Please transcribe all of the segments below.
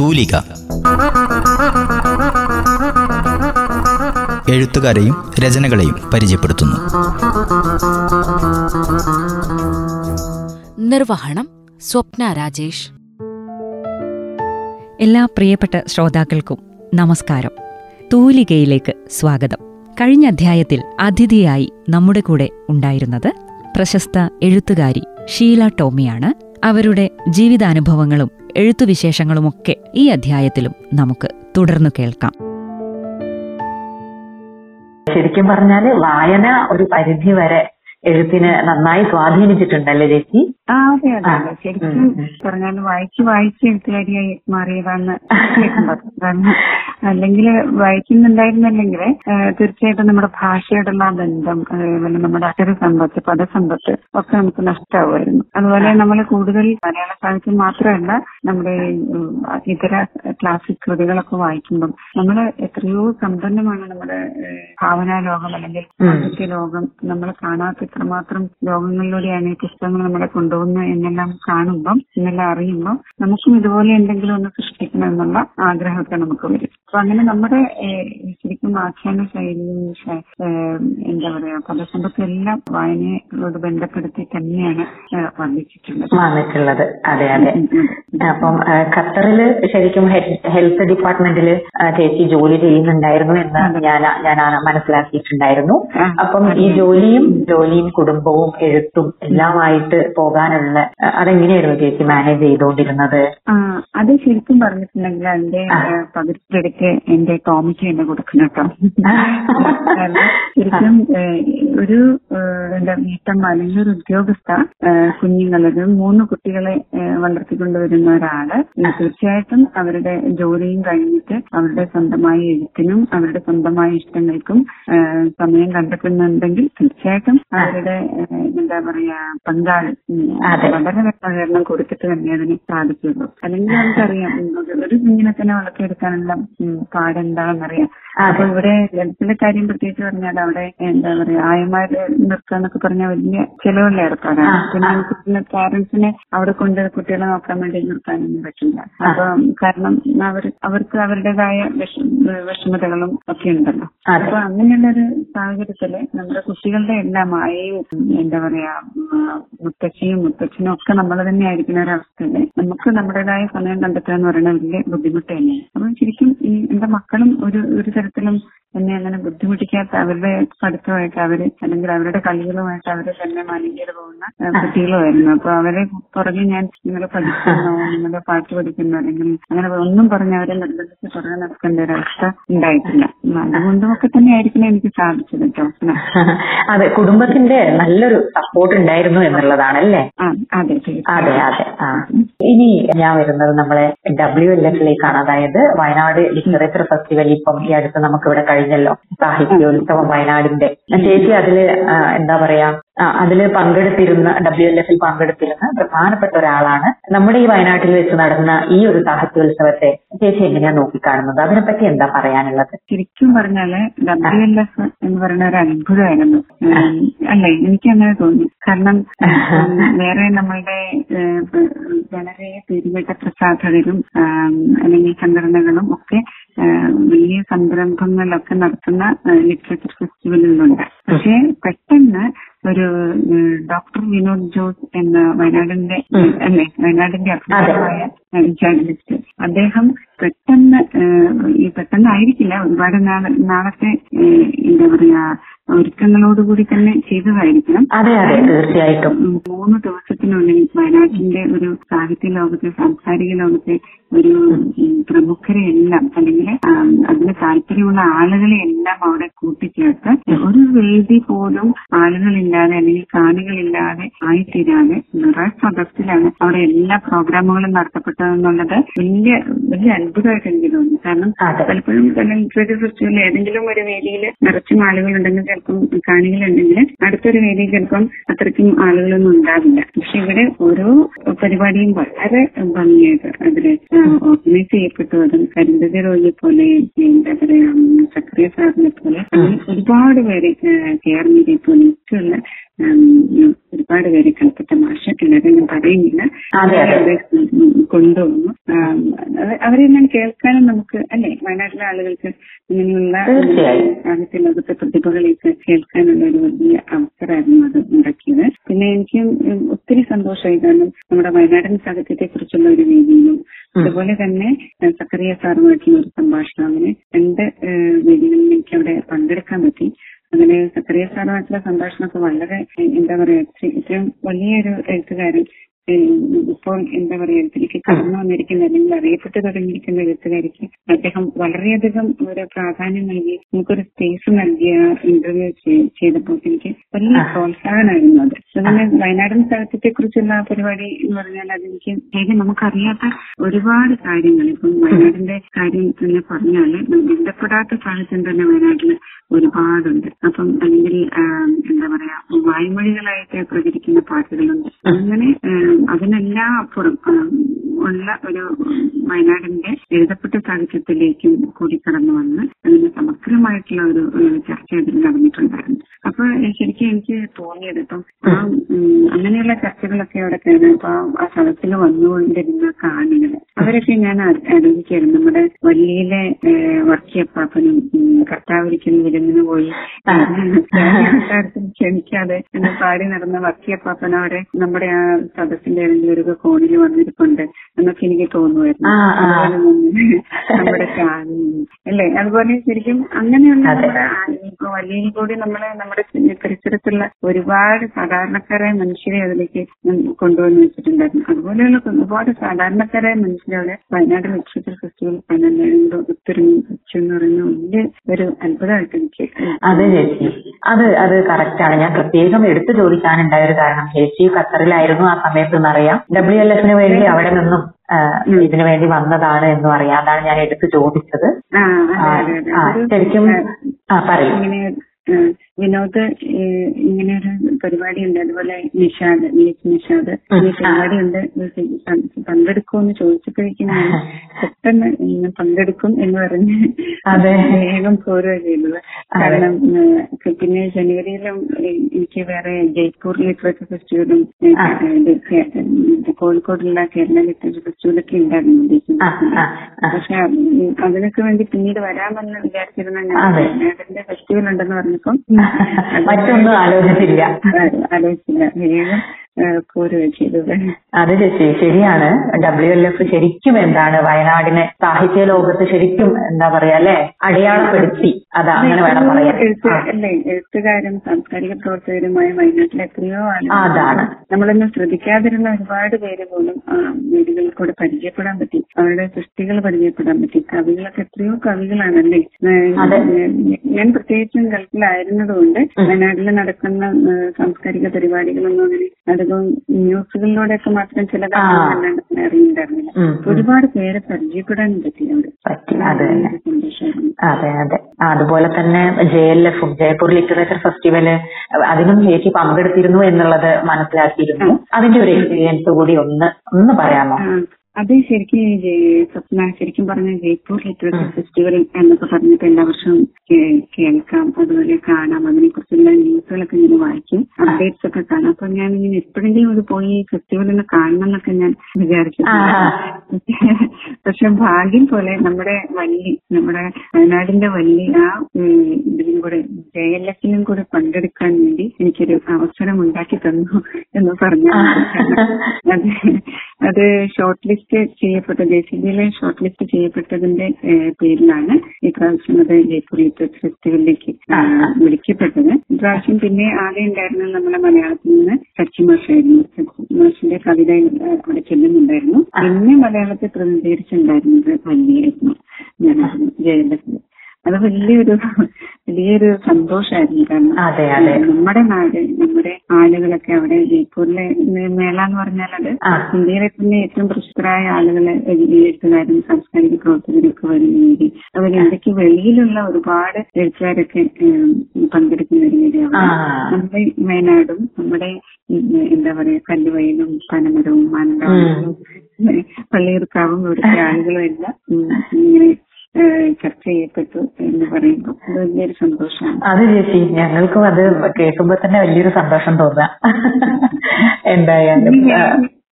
തൂലിക. എഴുത്തുകാരെയും രചനകളെയും പരിചയപ്പെടുത്തുന്നു. നിർവഹണം സ്വപ്ന രാജേഷ്. എല്ലാ പ്രിയപ്പെട്ട ശ്രോതാക്കൾക്കും നമസ്കാരം. തൂലികയിലേക്ക് സ്വാഗതം. കഴിഞ്ഞ അധ്യായത്തിൽ അതിഥിയായി നമ്മുടെ കൂടെ ഉണ്ടായിരുന്നത് പ്രശസ്ത എഴുത്തുകാരി ഷീല ടോമിയാണ്. അവരുടെ ജീവിതാനുഭവങ്ങളും എഴുത്തുവിശേഷങ്ങളുമൊക്കെ ഈ അധ്യായത്തിലും നമുക്ക് തുടർന്നു കേൾക്കാം. ശരിക്കും പറഞ്ഞാൽ വായന ഒരു പരിധി വരെ എഴുത്തിനെ നന്നായി സ്വാധീനിച്ചിട്ടുണ്ടല്ലേ ചേച്ചി? ആ അതെ അതെ ശരിക്കും. പറഞ്ഞാൽ വായിച്ച് വായിച്ച് എഴുത്തുകാരിയായി മാറിയതാണ് കാരണം അല്ലെങ്കിൽ വായിക്കുന്നുണ്ടായിരുന്നില്ലെങ്കിൽ തീർച്ചയായിട്ടും നമ്മുടെ ഭാഷയോടുള്ള ആ ബന്ധം അതേപോലെ നമ്മുടെ അക്ഷര സമ്പത്ത് പദസമ്പത്ത് ഒക്കെ നമുക്ക് നഷ്ടമാവുമായിരുന്നു അതുപോലെ നമ്മൾ കൂടുതൽ മലയാള സാഹിത്യം മാത്രമല്ല നമ്മുടെ ഇതര ക്ലാസിക് കൃതികളൊക്കെ വായിക്കുമ്പം നമ്മൾ എത്രയോ സമ്പന്നമാണ് നമ്മുടെ ഭാവന ഭാവനാ ലോകം അല്ലെങ്കിൽ സാഹിത്യ ലോകം നമ്മൾ കാണാത്ത ഇത്രമാത്രം ലോകങ്ങളിലൂടെയാണ് ഈ പുസ്തകങ്ങൾ നമ്മളെ കൊണ്ടുപോകുന്നത്. എന്നെല്ലാം കാണുമ്പം എന്നെല്ലാം അറിയുമ്പോൾ നമുക്കും ഇതുപോലെ എന്തെങ്കിലും ഒന്ന് സൃഷ്ടിക്കണം എന്നുള്ള ആഗ്രഹമൊക്കെ നമുക്ക് വരും. അപ്പൊ അങ്ങനെ നമ്മുടെ ശരിക്കും ആഖ്യാന ശൈലി എന്താ പറയാ പദസമ്പത്തെല്ലാം വായനയോട് ബന്ധപ്പെടുത്തി തന്നെയാണ് വർദ്ധിച്ചിട്ടുള്ളത്. വന്നിട്ടുള്ളത്. അതെ അതെ. അപ്പം ഖത്തറിൽ ശരിക്കും ഹെൽത്ത് ഡിപ്പാർട്ട്മെന്റിൽ ചേച്ചി ജോലി ചെയ്യുന്നുണ്ടായിരുന്നു എന്ന് ഞാൻ ഞാൻ മനസ്സിലാക്കിയിട്ടുണ്ടായിരുന്നു. അപ്പം ഈ ജോലിയും ജോലിയും കുടുംബവും എഴുത്തും എല്ലാമായിട്ട് പോകാനുള്ള അതെങ്ങനെയായിരുന്നു ചേച്ചി മാനേജ് ചെയ്തുകൊണ്ടിരുന്നത് അത് ശരിക്കും പറഞ്ഞിട്ടുണ്ടെങ്കിൽ അതിന്റെ ഏഹ്, പകുതി ക്രെഡിറ്റ് എന്റെ ടോമിക്ക് തന്നെ കൊടുക്കണം കേട്ടോ. ശരിക്കും ഒരു എന്താ വീട്ടമ്മ അല്ലെങ്കിൽ ഒരു ഉദ്യോഗസ്ഥ കുഞ്ഞുങ്ങളത് മൂന്ന് കുട്ടികളെ വളർത്തിക്കൊണ്ടുവരുന്ന ഒരാൾ തീർച്ചയായിട്ടും അവരുടെ ജോലിയും കഴിഞ്ഞിട്ട് അവരുടെ സ്വന്തമായ എഴുത്തിനും അവരുടെ സ്വന്തമായ ഇഷ്ടങ്ങൾക്കും സമയം കണ്ടെത്തുന്നുണ്ടെങ്കിൽ തീർച്ചയായിട്ടും അവരുടെ എന്താ പറയാ പങ്കാളി. വളരെ സഹകരണം കൊടുത്തിട്ട് തന്നെ അതിന് സാധിക്കുള്ളൂ. അല്ലെങ്കിൽ നമുക്കറിയാം ഒരു- കുഞ്ഞിനെ തന്നെ വളർത്തിയെടുക്കാനുള്ള പാടെന്താണെന്നറിയാം. അപ്പൊ ഇവിടെ ഗൾഫിലെ കാര്യം പ്രത്യേകിച്ച് പറഞ്ഞാൽ അവിടെ എന്താ പറയാ ആയമാര് നിർത്തുക എന്നൊക്കെ പറഞ്ഞാൽ വലിയ ചെലവുള്ള ഏർപ്പാടാണ് പിന്നെ പാരന്റ്സിനെ അവിടെ കൊണ്ട് കുട്ടികളെ നോക്കാൻ വേണ്ടി നിർത്താനൊന്നും പറ്റില്ല. അപ്പൊ കാരണം അവർ അവർക്ക് അവരുടേതായ വിഷ- വിഷമതകളും ഒക്കെ ഉണ്ടല്ലോ. അപ്പൊ അങ്ങനെയുള്ള ഒരു സാഹചര്യത്തിൽ നമ്മുടെ കുട്ടികളുടെ എല്ലാം ആയയും എന്താ പറയാ മുത്തച്ഛയും മുത്തശ്ശിയും മുത്തച്ഛനും ഒക്കെ നമ്മൾ തന്നെ ആയിരിക്കുന്ന ഒരവസ്ഥയിൽ നമുക്ക് നമ്മുടേതായ സമയം കണ്ടെത്തുക എന്ന് പറയുന്നത് വലിയ ബുദ്ധിമുട്ട് തന്നെയാണ്. അപ്പൊ ശരിക്കും ഈ എന്റെ മക്കളും ഒരു ഒരു തരത്തിലും എന്നെ അങ്ങനെ ബുദ്ധിമുട്ടിക്കാത്ത അവരുടെ പഠിത്തമായിട്ട് അവർ അല്ലെങ്കിൽ അവരുടെ കളികളുമായിട്ട് അവർ തന്നെ മാനേജ് ചെയ്ത് പോകുന്ന കുട്ടികളുമായിരുന്നു അപ്പൊ അവരെ പുറകെ ഞാൻ നിങ്ങൾ പഠിക്കുന്നോ നിങ്ങൾ പാട്ട് പഠിക്കുന്നോ അല്ലെങ്കിൽ അങ്ങനെ ഒന്നും പറഞ്ഞ് അവരെ നിർബന്ധിച്ച് പുറകെ നടക്കേണ്ട ഒരവസ്ഥ ഉണ്ടായിട്ടില്ല. അതുകൊണ്ടുമൊക്കെ അതുകൊണ്ടും ഒക്കെ തന്നെ ആയിരിക്കണം എനിക്ക് സാധിച്ചത് കേട്ടോ. അതെ കുടുംബത്തിന്റെ നല്ലൊരു സപ്പോർട്ട് ഉണ്ടായിരുന്നു എന്നുള്ളതാണ് അല്ലേ അതെ അതെ അതെ ഇനി ഞാൻ വരുന്നത് നമ്മളെ ഡബ്ല്യു എൽ എഫിലേക്കാണ് അതായത് വയനാട് ലിറ്ററേച്ചർ ഫെസ്റ്റിവൽ ഇപ്പം ഈ അടുത്ത് നമുക്ക് ഇവിടെ കഴിഞ്ഞല്ലോ. സാഹിത്യോത്സവം വയനാടിന്റെ. ചേച്ചി അതിൽ എന്താ പറയാ അതിൽ പങ്കെടുത്തിരുന്ന ഡബ്ല്യു എൽ എഫിൽ പങ്കെടുത്തിരുന്ന പ്രധാനപ്പെട്ട ഒരാളാണ് നമ്മുടെ ഈ വയനാട്ടിൽ വെച്ച് നടന്ന ഈ ഒരു സാഹിത്യോത്സവത്തെ ചേച്ചി എങ്ങനെയാ നോക്കിക്കാണുന്നത്? അതിനെപ്പറ്റി എന്താ പറയാനുള്ളത്? ശരിക്കും പറഞ്ഞാൽ ഡബ്ല്യു എൽ എഫ് എന്ന് പറയുന്ന ഒരു അത്ഭുതമായിരുന്നു. അല്ലെ? എനിക്ക് അങ്ങനെ തോന്നി. കാരണം വേറെ നമ്മളുടെ വളരെ പേരുകേട്ട പ്രസാധകരും അല്ലെങ്കിൽ സംഘടനകളും ഒക്കെ വലിയ സംരംഭങ്ങളൊക്കെ നടത്തുന്ന ലിറ്ററേച്ചർ ഫെസ്റ്റിവലുകളുണ്ട്. പക്ഷേ പെട്ടെന്ന് ഒരു ഡോക്ടർ വിനോദ് ജോസ് എന്ന വയനാടിന്റെ അല്ലെ വയനാടിന്റെ അഭിപ്രായമായ ജേർണലിസ്റ്റ്. അദ്ദേഹം പെട്ടെന്ന് പെട്ടെന്നായിരിക്കില്ല. ഒരുപാട് നാള നാളത്തെ എന്താ പറയാ ഒരുക്കങ്ങളോടുകൂടി തന്നെ ചെയ്തതായിരിക്കണം. അതെ അതെ തീർച്ചയായിട്ടും. മൂന്ന് ദിവസത്തിനുള്ളിൽ വയനാട്ടിന്റെ ഒരു സാഹിത്യ ലോകത്തെ സാംസ്കാരിക ലോകത്തെ ഒരു പ്രമുഖരെ എല്ലാം അല്ലെങ്കിൽ അതിന് താല്പര്യമുള്ള ആളുകളെ എല്ലാം അവിടെ കൂട്ടിച്ചേർത്ത് ഒരു വേദി പോലും ആളുകളില്ലാതെ അല്ലെങ്കിൽ കാണികളില്ലാതെ ആയിത്തീരാതെ നിറയെ സദസ്സിലാണ് അവിടെ എല്ലാ പ്രോഗ്രാമുകളും നടത്തപ്പെട്ടതെന്നുള്ളത് വലിയ വലിയ അത്ഭുതമായിട്ട് എനിക്ക് തോന്നുന്നു കാരണം. പലപ്പോഴും തന്നെ ലിറ്ററേച്ചർ ഫെസ്റ്റിവലിൽ ഏതെങ്കിലും ഒരു വേദിയിൽ നിറച്ചും ആളുകളുണ്ടെങ്കിൽ ചിലപ്പം കാണികളുണ്ടെങ്കിൽ അടുത്തൊരു വേദിയിൽ ചിലപ്പം അത്രയ്ക്കും ആളുകളൊന്നും ഉണ്ടാവില്ല. പക്ഷെ ഇവിടെ ഓരോ പരിപാടിയും വളരെ ഭംഗിയായിട്ട് അതിൽ ഓർഗനൈസ് ചെയ്യപ്പെട്ടു. അതും കരിന്തതി റോയിയെ പോലെ എന്താ പറയാ സക്രിയ സാറിനെ പോലെ ഒരുപാട് പേര് കെ ആർ മീഡിയ പോലെ ഒക്കെയുള്ള ഉം, ഒരുപാട് പേര് കൽപ്പറ്റ മാഷ എല്ലാവരും ഞാൻ പറയുന്നില്ല. കൊണ്ടുവന്നു. അവരെല്ലാം കേൾക്കാനും നമുക്ക് അല്ലെ? വയനാട്ടിലെ ആളുകൾക്ക് ഇങ്ങനെയുള്ള ആദ്യത്തെ ലോകത്തെ പ്രതിഭകളെയൊക്കെ കേൾക്കാനുള്ള ഒരു വലിയ അവസരമായിരുന്നു അത് ഉണ്ടാക്കിയത്. പിന്നെ എനിക്ക് ഒത്തിരി സന്തോഷമായി. കാരണം നമ്മുടെ വയനാടൻ സാഹിത്യത്തെ കുറിച്ചുള്ള ഒരു വേദിയിലും അതുപോലെ തന്നെ സക്കറിയ സാറുമായിട്ടുള്ള ഒരു സംഭാഷണം അങ്ങനെ രണ്ട് വേദികളിൽ എനിക്ക് അവിടെ പങ്കെടുക്കാൻ പറ്റി. അങ്ങനെ സക്കറിയ സാറുമായിട്ടുള്ള സംഭാഷണമൊക്കെ വളരെ എന്താ പറയാ ഇത്രയും വലിയൊരു എഴുത്തുകാരൻ ഇപ്പോൾ എന്താ പറയാ എഴുത്തിലേക്ക് കടന്നു വന്നിരിക്കുന്ന അല്ലെങ്കിൽ അറിയപ്പെട്ടു തുടങ്ങിയിരിക്കുന്ന എഴുത്തുകാരിക്ക് അദ്ദേഹം വളരെയധികം ഒരു പ്രാധാന്യം നൽകി നമുക്കൊരു സ്പേസ് നൽകിയ ഇന്റർവ്യൂ ചെയ്തപ്പോൾ എനിക്ക് വലിയ പ്രോത്സാഹനമായിരുന്നു അത്. അതുപോലെ വയനാടൻ സാഹിത്യത്തെ കുറിച്ചുള്ള പരിപാടി എന്ന് പറഞ്ഞാൽ അതെനിക്ക് ശരി നമുക്കറിയാത്ത ഒരുപാട് കാര്യങ്ങൾ. ഇപ്പം വയനാടിന്റെ കാര്യം തന്നെ പറഞ്ഞാൽ ബന്ധപ്പെടാത്ത സാഹിത്യം തന്നെ വയനാട്ടിൽ ഒരുപാടുണ്ട്. അപ്പം അല്ലെങ്കിൽ എന്താ പറയാ വായ്മൊഴികളായിട്ട് പ്രചരിക്കുന്ന പാട്ടുകളുണ്ട്. അങ്ങനെ അതിനെല്ലാം അപ്പുറം ഉള്ള ഒരു വയനാടിന്റെ എഴുതപ്പെട്ട സാഹിത്യത്തിലേക്കും കൂടി കടന്നു വന്ന് അതിന് സമഗ്രമായിട്ടുള്ള ഒരു ചർച്ച അതിൽ നടന്നിട്ടുണ്ടായിരുന്നു. അപ്പൊ ശരിക്കും എനിക്ക് തോന്നിയത് ഇപ്പം ആ അങ്ങനെയുള്ള ചർച്ചകളൊക്കെ അവിടെ കഴിഞ്ഞ അപ്പൊ ആ- സ്ഥലത്തിൽ വന്നുകൊണ്ടിരുന്ന കാണികൾ അവരൊക്കെ ഞാൻ ആലോചിക്കായിരുന്നു നമ്മുടെ വല്ലിയിലെ വർക്കിയപ്പാപ്പനും ഉം, വിരുന്നിന് പോയി? ക്ഷണിക്കാതെ എന്ന് പാടി നടന്ന വർക്കിയപ്പാപ്പനവിടെ നമ്മുടെ ആ സദസ്സിന്റെ ഏതെങ്കിലും ഒരു കോണിൽ വന്നിരിപ്പുണ്ട് എന്നൊക്കെ എനിക്ക് തോന്നുമായിരുന്നു. നമ്മുടെ ചാനൽ അല്ലേ? അതുപോലെ ശരിക്കും അങ്ങനെയുള്ള. നമ്മുടെ വലിയ കൂടി നമ്മളെ നമ്മുടെ പരിസരത്തുള്ള ഒരുപാട് സാധാരണക്കാരായ മനുഷ്യരെ അതിലേക്ക് കൊണ്ടുവന്ന് വെച്ചിട്ടുണ്ടായിരുന്നു. അതുപോലെയുള്ള ഒരുപാട് സാധാരണക്കാരായ മനുഷ്യരെ അവിടെ വയനാട് ലിറ്ററേച്ചർ ഫെസ്റ്റിവൽ പന്ത്രണ്ട് ഒത്തൊരുമി വെച്ചു എന്ന് പറയുന്ന വലിയ ഒരു അത്ഭുതമായിട്ട് എനിക്ക് അതെ ചേച്ചി. അത് അത് കറക്റ്റ് ആണ്. ഞാൻ പ്രത്യേകം എടുത്തു ചോദിക്കാനുണ്ടായ ഒരു കാരണം ചേച്ചി ഖത്തറിലായിരുന്നു ആ സമയത്ത് എന്നറിയാം. ഡബ്ല്യു എൽ എഫിന് വേണ്ടി അവിടെ നിന്നും ഇതിനു വേണ്ടി വന്നതാണ് എന്ന് അറിയാം. അതാണ് ഞാൻ എടുത്തു ചോദിച്ചത്. ശരിക്കും പറയും. വിനോദ് ഇങ്ങനെ ഒരു പരിപാടി ഉണ്ട് അതുപോലെ നിഷാദ് മീസ് നിഷാദ്. പരിപാടി ഉണ്ട് പങ്കെടുക്കുമെന്ന് ചോദിച്ചപ്പോഴേക്കും പെട്ടെന്ന് പങ്കെടുക്കും എന്ന് പറഞ്ഞ്. വേഗം പോരുക ചെയ്തത്. കാരണം പിന്നെ ജനുവരിയിലും എനിക്ക് വേറെ ജയ്പൂർ ലിറ്ററേച്ചർ ഫെസ്റ്റിവലും കോഴിക്കോടുള്ള കേരള ലിറ്ററേച്ചർ ഫെസ്റ്റിവലൊക്കെ ഉണ്ടായിരുന്നു ആ. പക്ഷെ അതിനൊക്കെ വേണ്ടി പിന്നീട് വരാമെന്ന് വിചാരിച്ചിരുന്ന ഞാൻ. വയനാടിന്റെ ഫെസ്റ്റിവൽ ഉണ്ടെന്ന് പറഞ്ഞപ്പം ആലോചിച്ചില്ല. ആലോചിച്ചില്ല. അത് ചേച്ചി ശരിയാണ്. ഡബ്ല്യു എൽ എഫ് ശരിക്കും എന്താണ്? വയനാടിനെ സാഹിത്യ ലോകത്ത് ശരിക്കും എന്താ പറയാ അല്ലെ? അടയാളപ്പെടുത്തി. അതാ അങ്ങനെ വേണം പറയാൻ. എഴുത്തുകാരും സാംസ്കാരിക പ്രവർത്തകരുമായ വയനാട്ടിലെ എത്രയോ അതാണ്. നമ്മളൊന്നും ശ്രദ്ധിക്കാതിരുന്ന ഒരുപാട് പേര് പോലും വീടുകളിൽ കൂടെ പരിചയപ്പെടാൻ പറ്റി. അവരുടെ സൃഷ്ടികൾ പരിചയപ്പെടാൻ പറ്റി. കവികളൊക്കെ എത്രയോ കവികളാണല്ലേ? ഞാൻ പ്രത്യേകിച്ചും ഗൾഫിലായിരുന്നതുകൊണ്ട് വയനാട്ടിൽ നടക്കുന്ന സാംസ്കാരിക പരിപാടികളൊന്നും അങ്ങനെ അധികം ന്യൂസുകളിലൂടെയൊക്കെ മാത്രം ചില കാര്യങ്ങൾ അറിയുന്നുണ്ടായിരുന്നില്ല. ഒരുപാട് പേരെ പരിചയപ്പെടാനും പറ്റി അവിടെ. പറ്റി അത് അതെ. അതുപോലെ തന്നെ ജെ എൽ എഫും ജയ്പൂർ ലിറ്ററേച്ചർ ഫെസ്റ്റിവൽ അതിനും ചേച്ചി പങ്കെടുത്തിരുന്നു എന്നുള്ളത് മനസ്സിലാക്കിയിരുന്നു. അതിന്റെ ഒരു എക്സ്പീരിയൻസ് കൂടി ഒന്ന് ഒന്ന് പറയാമോ? അത് ശരിക്കും സ്വപ്ന ശരിക്കും പറഞ്ഞ ജയ്പൂർ ലിറ്ററേച്ചർ ഫെസ്റ്റിവൽ എന്നൊക്കെ പറഞ്ഞിട്ട് എല്ലാ വർഷവും കേൾക്കാം അതുപോലെ കാണാം അതിനെ കുറിച്ചുള്ള ന്യൂസുകളൊക്കെ ഇങ്ങനെ വായിക്കും അപ്ഡേറ്റ്സ് ഒക്കെ കാണാം. അപ്പൊ ഞാൻ ഇങ്ങനെ എപ്പോഴെങ്കിലും ഇത് പോയി ഫെസ്റ്റിവൽ ഒന്ന് കാണണം എന്നൊക്കെ ഞാൻ വിചാരിച്ചു. പക്ഷെ ഭാഗ്യം പോലെ നമ്മുടെ വല്ലി നമ്മുടെ വയനാടിന്റെ വല്ലി ആ ഇതിലും കൂടെ ജെ എൽ എഫിലും കൂടെ പങ്കെടുക്കാൻ വേണ്ടി എനിക്കൊരു അവസരം ഉണ്ടാക്കി തന്നു എന്ന് പറഞ്ഞു അത് അത് ഷോർട്ട് ലിസ്റ്റ് ചെയ്യപ്പെട്ട ജെ സി ബിയിലെ ഷോർട്ട് ലിസ്റ്റ് ചെയ്യപ്പെട്ടതിന്റെ പേരിലാണ് പേരിലാണ് ഇപ്രാവശ്യം അത് ജയ്പൂർ ലിറ്ററേച്ചർ ഫെസ്റ്റിവലിലേക്ക് വിളിക്കപ്പെട്ടത്. ഇപ്രാവശ്യം പിന്നെ ആകെ ഉണ്ടായിരുന്നത് നമ്മുടെ മലയാളത്തിൽ നിന്ന് സച്ചി മാഷായിരുന്നു. മാഷിന്റെ കവിത അവിടെ ചെല്ലുന്നുണ്ടായിരുന്നു. പിന്നെ മലയാളത്തെ പ്രതിനിധീകരിച്ചുണ്ടായിരുന്നത് വലിയായിരുന്നു ഞാൻ ജയലക്ഷ്മി അത് വലിയൊരു വലിയൊരു സന്തോഷമായിരുന്നു. കാരണം അതെ അതെ. നമ്മുടെ നാട് നമ്മുടെ ആളുകളൊക്കെ അവിടെ ജയ്പൂരിലെ മേള എന്ന് പറഞ്ഞാൽ അത്. ഇന്ത്യയിലെ തന്നെ ഏറ്റവും പ്രശസ്തരായ ആളുകളെ എഴുത്തുകാരും സാംസ്കാരിക പ്രവർത്തകരൊക്കെ വരുന്ന രീതി. അതുപോലെ ഇന്ത്യയ്ക്ക് വെളിയിലുള്ള ഒരുപാട് എഴുത്തുകാരൊക്കെ പങ്കെടുക്കുന്ന ഒരു വേദിയാണ് നമ്മുടെ വയനാടും നമ്മുടെ എന്താ പറയാ കല്ലുവയലും പനമരവും മാനന്തവാടിയും പള്ളിയൂർക്കാവും ഇവിടുത്തെ ആളുകളും എല്ലാം ഇങ്ങനെ ചർച്ച ചെയ്യപ്പെട്ടു എന്ന് പറയുമ്പോൾ അത് വലിയൊരു സന്തോഷമാണ്. അത് ചേച്ചി ഞങ്ങൾക്കും അത് കേൾക്കുമ്പോ തന്നെ വലിയൊരു സന്തോഷം തോന്നാം. എന്തായാലും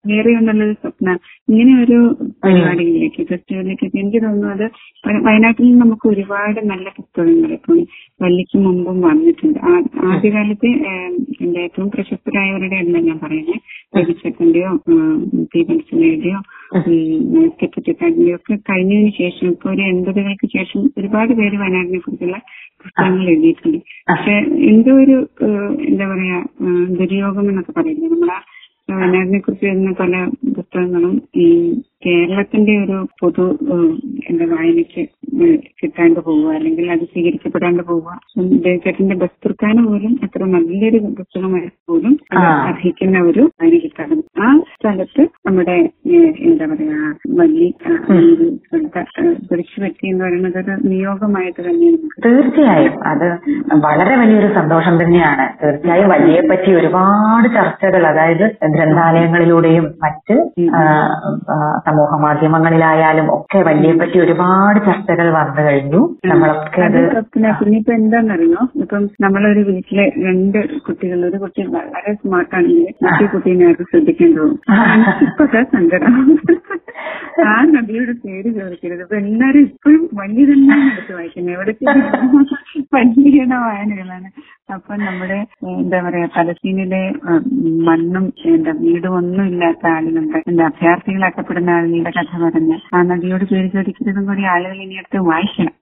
വേറെ- വേറെ സ്വപ്ന. ഇങ്ങനെ ഒരു പരിപാടിയിലേക്ക് ഫെസ്റ്റിവലിലേക്ക് എനിക്ക് തോന്നുന്നു അത് വയ- വയനാട്ടിൽ നമുക്ക് ഒരുപാട് നല്ല പുസ്തകങ്ങൾ ഇപ്പം വല്ലിക്ക് മുമ്പും വന്നിട്ടുണ്ട്. ആദ്യകാലത്ത് എന്റെ ഏറ്റവും പ്രശസ്തരായവരുടെ എണ്ണം ഞാൻ പറയുന്നത് രവിച്ചക്കന്റെയോ പി മനസ്സിലയുടെയോ കെട്ടിക്കാടിന്റെയോ ഒക്കെ കഴിഞ്ഞതിന് ശേഷം ഇപ്പൊ ഒരു എൺപതുകൾക്ക് ശേഷം ഒരുപാട് പേര് വയനാടിനെ കുറിച്ചുള്ള പുസ്തകങ്ങൾ എഴുതിയിട്ടുണ്ട്. പക്ഷെ എന്തോ ഒരു എന്താ പറയാ ദുര്യോഗം എന്നൊക്കെ പറയുന്നത് നമ്മളെ വയനാടിനെ കുറിച്ച് എഴുതുന്ന പല പുസ്തകങ്ങളും ഈ കേരളത്തിന്റെ ഒരു പൊതു എന്താ വായനയ്ക്ക് കിട്ടാണ്ട് പോവുക അല്ലെങ്കിൽ അത് സ്വീകരിക്കപ്പെടാണ്ട് പോവുക. ബസ്തുർക്കാന് പോലും അത്ര നല്ലൊരു പുസ്തകമായി പോലും. അർഹിക്കുന്ന ഒരു അതിന് കിട്ടാതെ ആ സ്ഥലത്ത് നമ്മുടെ എന്താ പറയാ വലിയ ഒരു പിടിച്ചു പറ്റി എന്ന് പറയുന്നത് ഒരു നിയോഗമായിട്ട് തന്നെയാണ്. തീർച്ചയായും. അത് വളരെ വലിയൊരു സന്തോഷം തന്നെയാണ്. തീർച്ചയായും വലിയെ പറ്റി ഒരുപാട് ചർച്ചകൾ അതായത് ഗ്രന്ഥാലയങ്ങളിലൂടെയും മറ്റ് സമൂഹ മാധ്യമങ്ങളിലായാലും ഒക്കെ വലിയെ പറ്റി ഒരുപാട് ചർച്ചകൾ വന്നു കഴിഞ്ഞു. നമ്മളൊക്കെ അത് പിന്നെ ഇപ്പൊ എന്താണെന്നറിയോ ഇപ്പം നമ്മളൊരു വീട്ടിലെ രണ്ട് കുട്ടികൾ ഒരു കുട്ടി വളരെ സ്മാർട്ട് ആണെങ്കിൽ മറ്റേ കുട്ടീനെ അത് ശ്രദ്ധിക്കാൻ തോന്നും ഇപ്പൊ സങ്കടം. ആ നദിയുടെ പേര് ചോദിക്കരുത്. ഇപ്പൊ എല്ലാരും ഇപ്പോഴും വലിയ തന്നെ എടുത്ത് വായിക്കുന്നത്. എവിടെ വലിയ വായനകളാണ്. അപ്പൊ നമ്മുടെ എന്താ പറയാ പലസ്തീനിലെ മണ്ണും എന്താ വീടും ഒന്നും ഇല്ലാത്ത ആളുകളുണ്ട് എന്താ അഭയാർത്ഥികളാക്കപ്പെടുന്ന ആളുകളുടെ കഥ പറഞ്ഞ ആ നദിയോട് പേര് ചോദിക്കുന്നതും കൂടി ആളുകൾ ഇനി അടുത്ത് വായിക്കണം.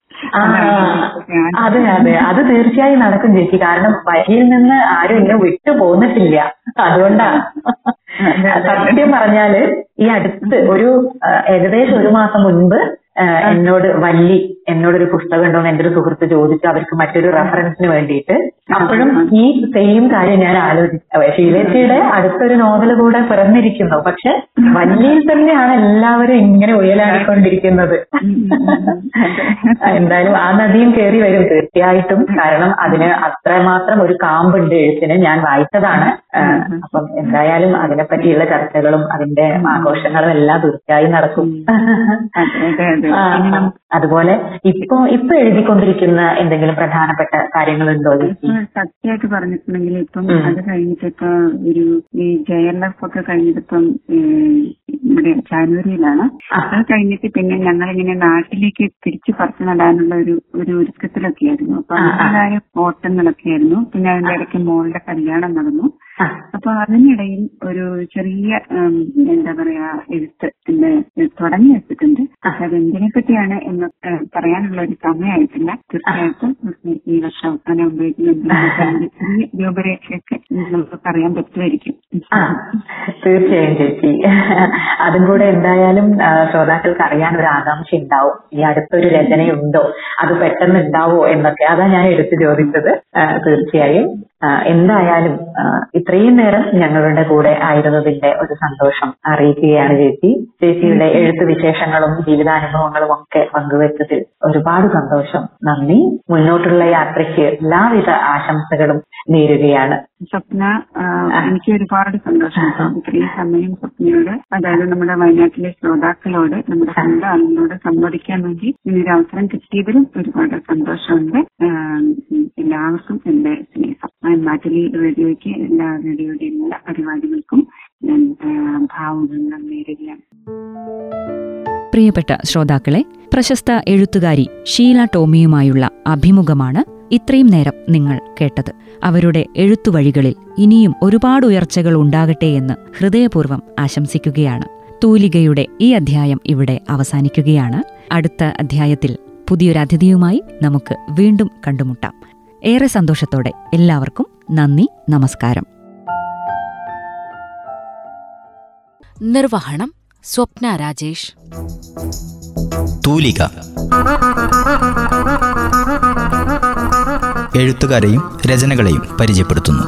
അതെ അതെ. അത് തീർച്ചയായും നടക്കും ചേച്ചി. കാരണം വഴിയിൽ നിന്ന് ആരും ഇന്നെ വിട്ടു പോന്നിട്ടില്ല. അതുകൊണ്ടാണ് സത്യം പറഞ്ഞാൽ ഈ അടുത്ത് ഒരു ഏകദേശം ഒരു മാസം മുൻപ് എന്നോട് വല്ലി എന്നോടൊരു പുസ്തകം ഉണ്ടോ എന്ന് എന്റെ ഒരു സുഹൃത്ത് ചോദിച്ചു. അവർക്ക് മറ്റൊരു റെഫറൻസിന് വേണ്ടിയിട്ട്. അപ്പോഴും ഈ സെയിം കാര്യം ഞാൻ ആലോചിച്ചു. ഷീലേറ്റിയുടെ അടുത്തൊരു നോവൽ കൂടെ പിറന്നിരിക്കുന്നു. പക്ഷെ വല്ലിയിൽ തന്നെയാണ് എല്ലാവരും ഇങ്ങനെ ഉയലാടിക്കൊണ്ടിരിക്കുന്നത് എന്തായാലും ആ നദിയും കയറി വരും തീർച്ചയായിട്ടും. കാരണം അതിന് അത്രമാത്രം ഒരു കാമ്പുണ്ട് എഴുത്തിന്. ഞാൻ വായിച്ചതാണ്. അപ്പം എന്തായാലും അതിനെപ്പറ്റിയുള്ള ചർച്ചകളും അതിന്റെ ആഘോഷങ്ങളും എല്ലാം തീർച്ചയായും നടക്കും. അതുപോലെ ഇപ്പൊ ഇപ്പൊ എഴുതിക്കൊണ്ടിരിക്കുന്ന എന്തെങ്കിലും പ്രധാനപ്പെട്ട കാര്യങ്ങളുണ്ടോ സത്യമായിട്ട് പറഞ്ഞിട്ടുണ്ടെങ്കിൽ ഇപ്പം. അത് കഴിഞ്ഞിട്ടിപ്പൊ ഒരു ഈ ജയർലഫ് ഒക്കെ കഴിഞ്ഞിട്ടിപ്പം ഇവിടെ ജാനുവരിയിലാണ്. അത് കഴിഞ്ഞിട്ട് പിന്നെ ഞങ്ങൾ ഇങ്ങനെ നാട്ടിലേക്ക് തിരിച്ചു പറിച്ചു നടാനുള്ള ഒരു ഒരു ഒരുക്കത്തിലൊക്കെ ആയിരുന്നു അപ്പൊ എല്ലാവരും ഓട്ടങ്ങളൊക്കെ ആയിരുന്നു പിന്നെ അതിന്റെ ഇടയ്ക്ക് മോളുടെ കല്യാണം നടന്നു. അപ്പൊ അതിനിടയിൽ ഒരു ചെറിയ എന്താ പറയാ എഴുത്ത് തുടങ്ങി വെച്ചിട്ടുണ്ട്. അത് എന്തിനെ പറ്റിയാണ് എന്ന് പറയാനുള്ള ഒരു സമയമായിട്ടില്ല തീർച്ചയായിട്ടും ഈ വർഷം അവസാനം ഉപയോഗിക്കുന്ന ചെറിയ രൂപരേഖയൊക്കെ നമുക്ക് പറയാൻ പറ്റുമായിരിക്കും. ആ തീർച്ചയായും ചേച്ചി. അതും കൂടെ എന്തായാലും ശ്രോതാക്കൾക്ക് അറിയാൻ ഒരു ആകാംക്ഷ ഉണ്ടാവും. ഈ അടുത്തൊരു രചനയുണ്ടോ? അത് പെട്ടെന്ന് ഉണ്ടാവോ എന്നൊക്കെ. അതാ ഞാൻ എടുത്തു ചോദിച്ചത്. തീർച്ചയായും. എന്തായാലും ഇത്രയും നേരം ഞങ്ങളുടെ കൂടെ ആയിരുന്നതിന്റെ ഒരു സന്തോഷം അറിയിക്കുകയാണ് ചേച്ചി. ചേച്ചിയുടെ എഴുത്ത് വിശേഷങ്ങളും ജീവിതാനുഭവങ്ങളും ഒക്കെ പങ്കുവച്ചതിൽ ഒരുപാട് സന്തോഷം. നന്ദി. മുന്നോട്ടുള്ള യാത്രയ്ക്ക് എല്ലാവിധ ആശംസകളും നേരുകയാണ്. സ്വപ്ന എനിക്ക് ഒരുപാട് സന്തോഷം. ഇത്രയും സമയം സ്വപ്നയോട് അതായത് നമ്മുടെ വയനാട്ടിലെ ശ്രോതാക്കളോട് നമ്മുടെ സ്വന്തം ആളുകളോട് സംവദിക്കാൻ വേണ്ടി ഇങ്ങനൊരു അവസരം കിട്ടിയതിലും ഒരുപാട് സന്തോഷമുണ്ട്. എല്ലാവർക്കും എന്റെ സ്നേഹം. നാട്ടിലെ റേഡിയോയ്ക്ക് എല്ലാ റേഡിയോയുടെ എല്ലാ പരിപാടികൾക്കും ഞാൻ ഭാവുകങ്ങൾ നേരുകയാണ്. പ്രിയപ്പെട്ട ശ്രോതാക്കളെ പ്രശസ്ത എഴുത്തുകാരി ഷീല ടോമിയുമായുള്ള അഭിമുഖമാണ് ഇത്രയും നേരം നിങ്ങൾ കേട്ടത്. അവരുടെ എഴുത്തുവഴികളിൽ ഇനിയും ഒരുപാട് ഉയർച്ചകൾ ഉണ്ടാകട്ടെ എന്ന് ഹൃദയപൂർവം ആശംസിക്കുകയാണ്. തൂലികയുടെ ഈ അധ്യായം ഇവിടെ അവസാനിക്കുകയാണ്. അടുത്ത അധ്യായത്തിൽ പുതിയൊരതിഥിയുമായി നമുക്ക് വീണ്ടും കണ്ടുമുട്ടാം. ഏറെ സന്തോഷത്തോടെ എല്ലാവർക്കും നന്ദി നമസ്കാരം. നിർവഹണം സ്വപ്ന രാജേഷ്. തൂലിക. എഴുത്തുകാരെയും രചനകളെയും പരിചയപ്പെടുത്തുന്നു.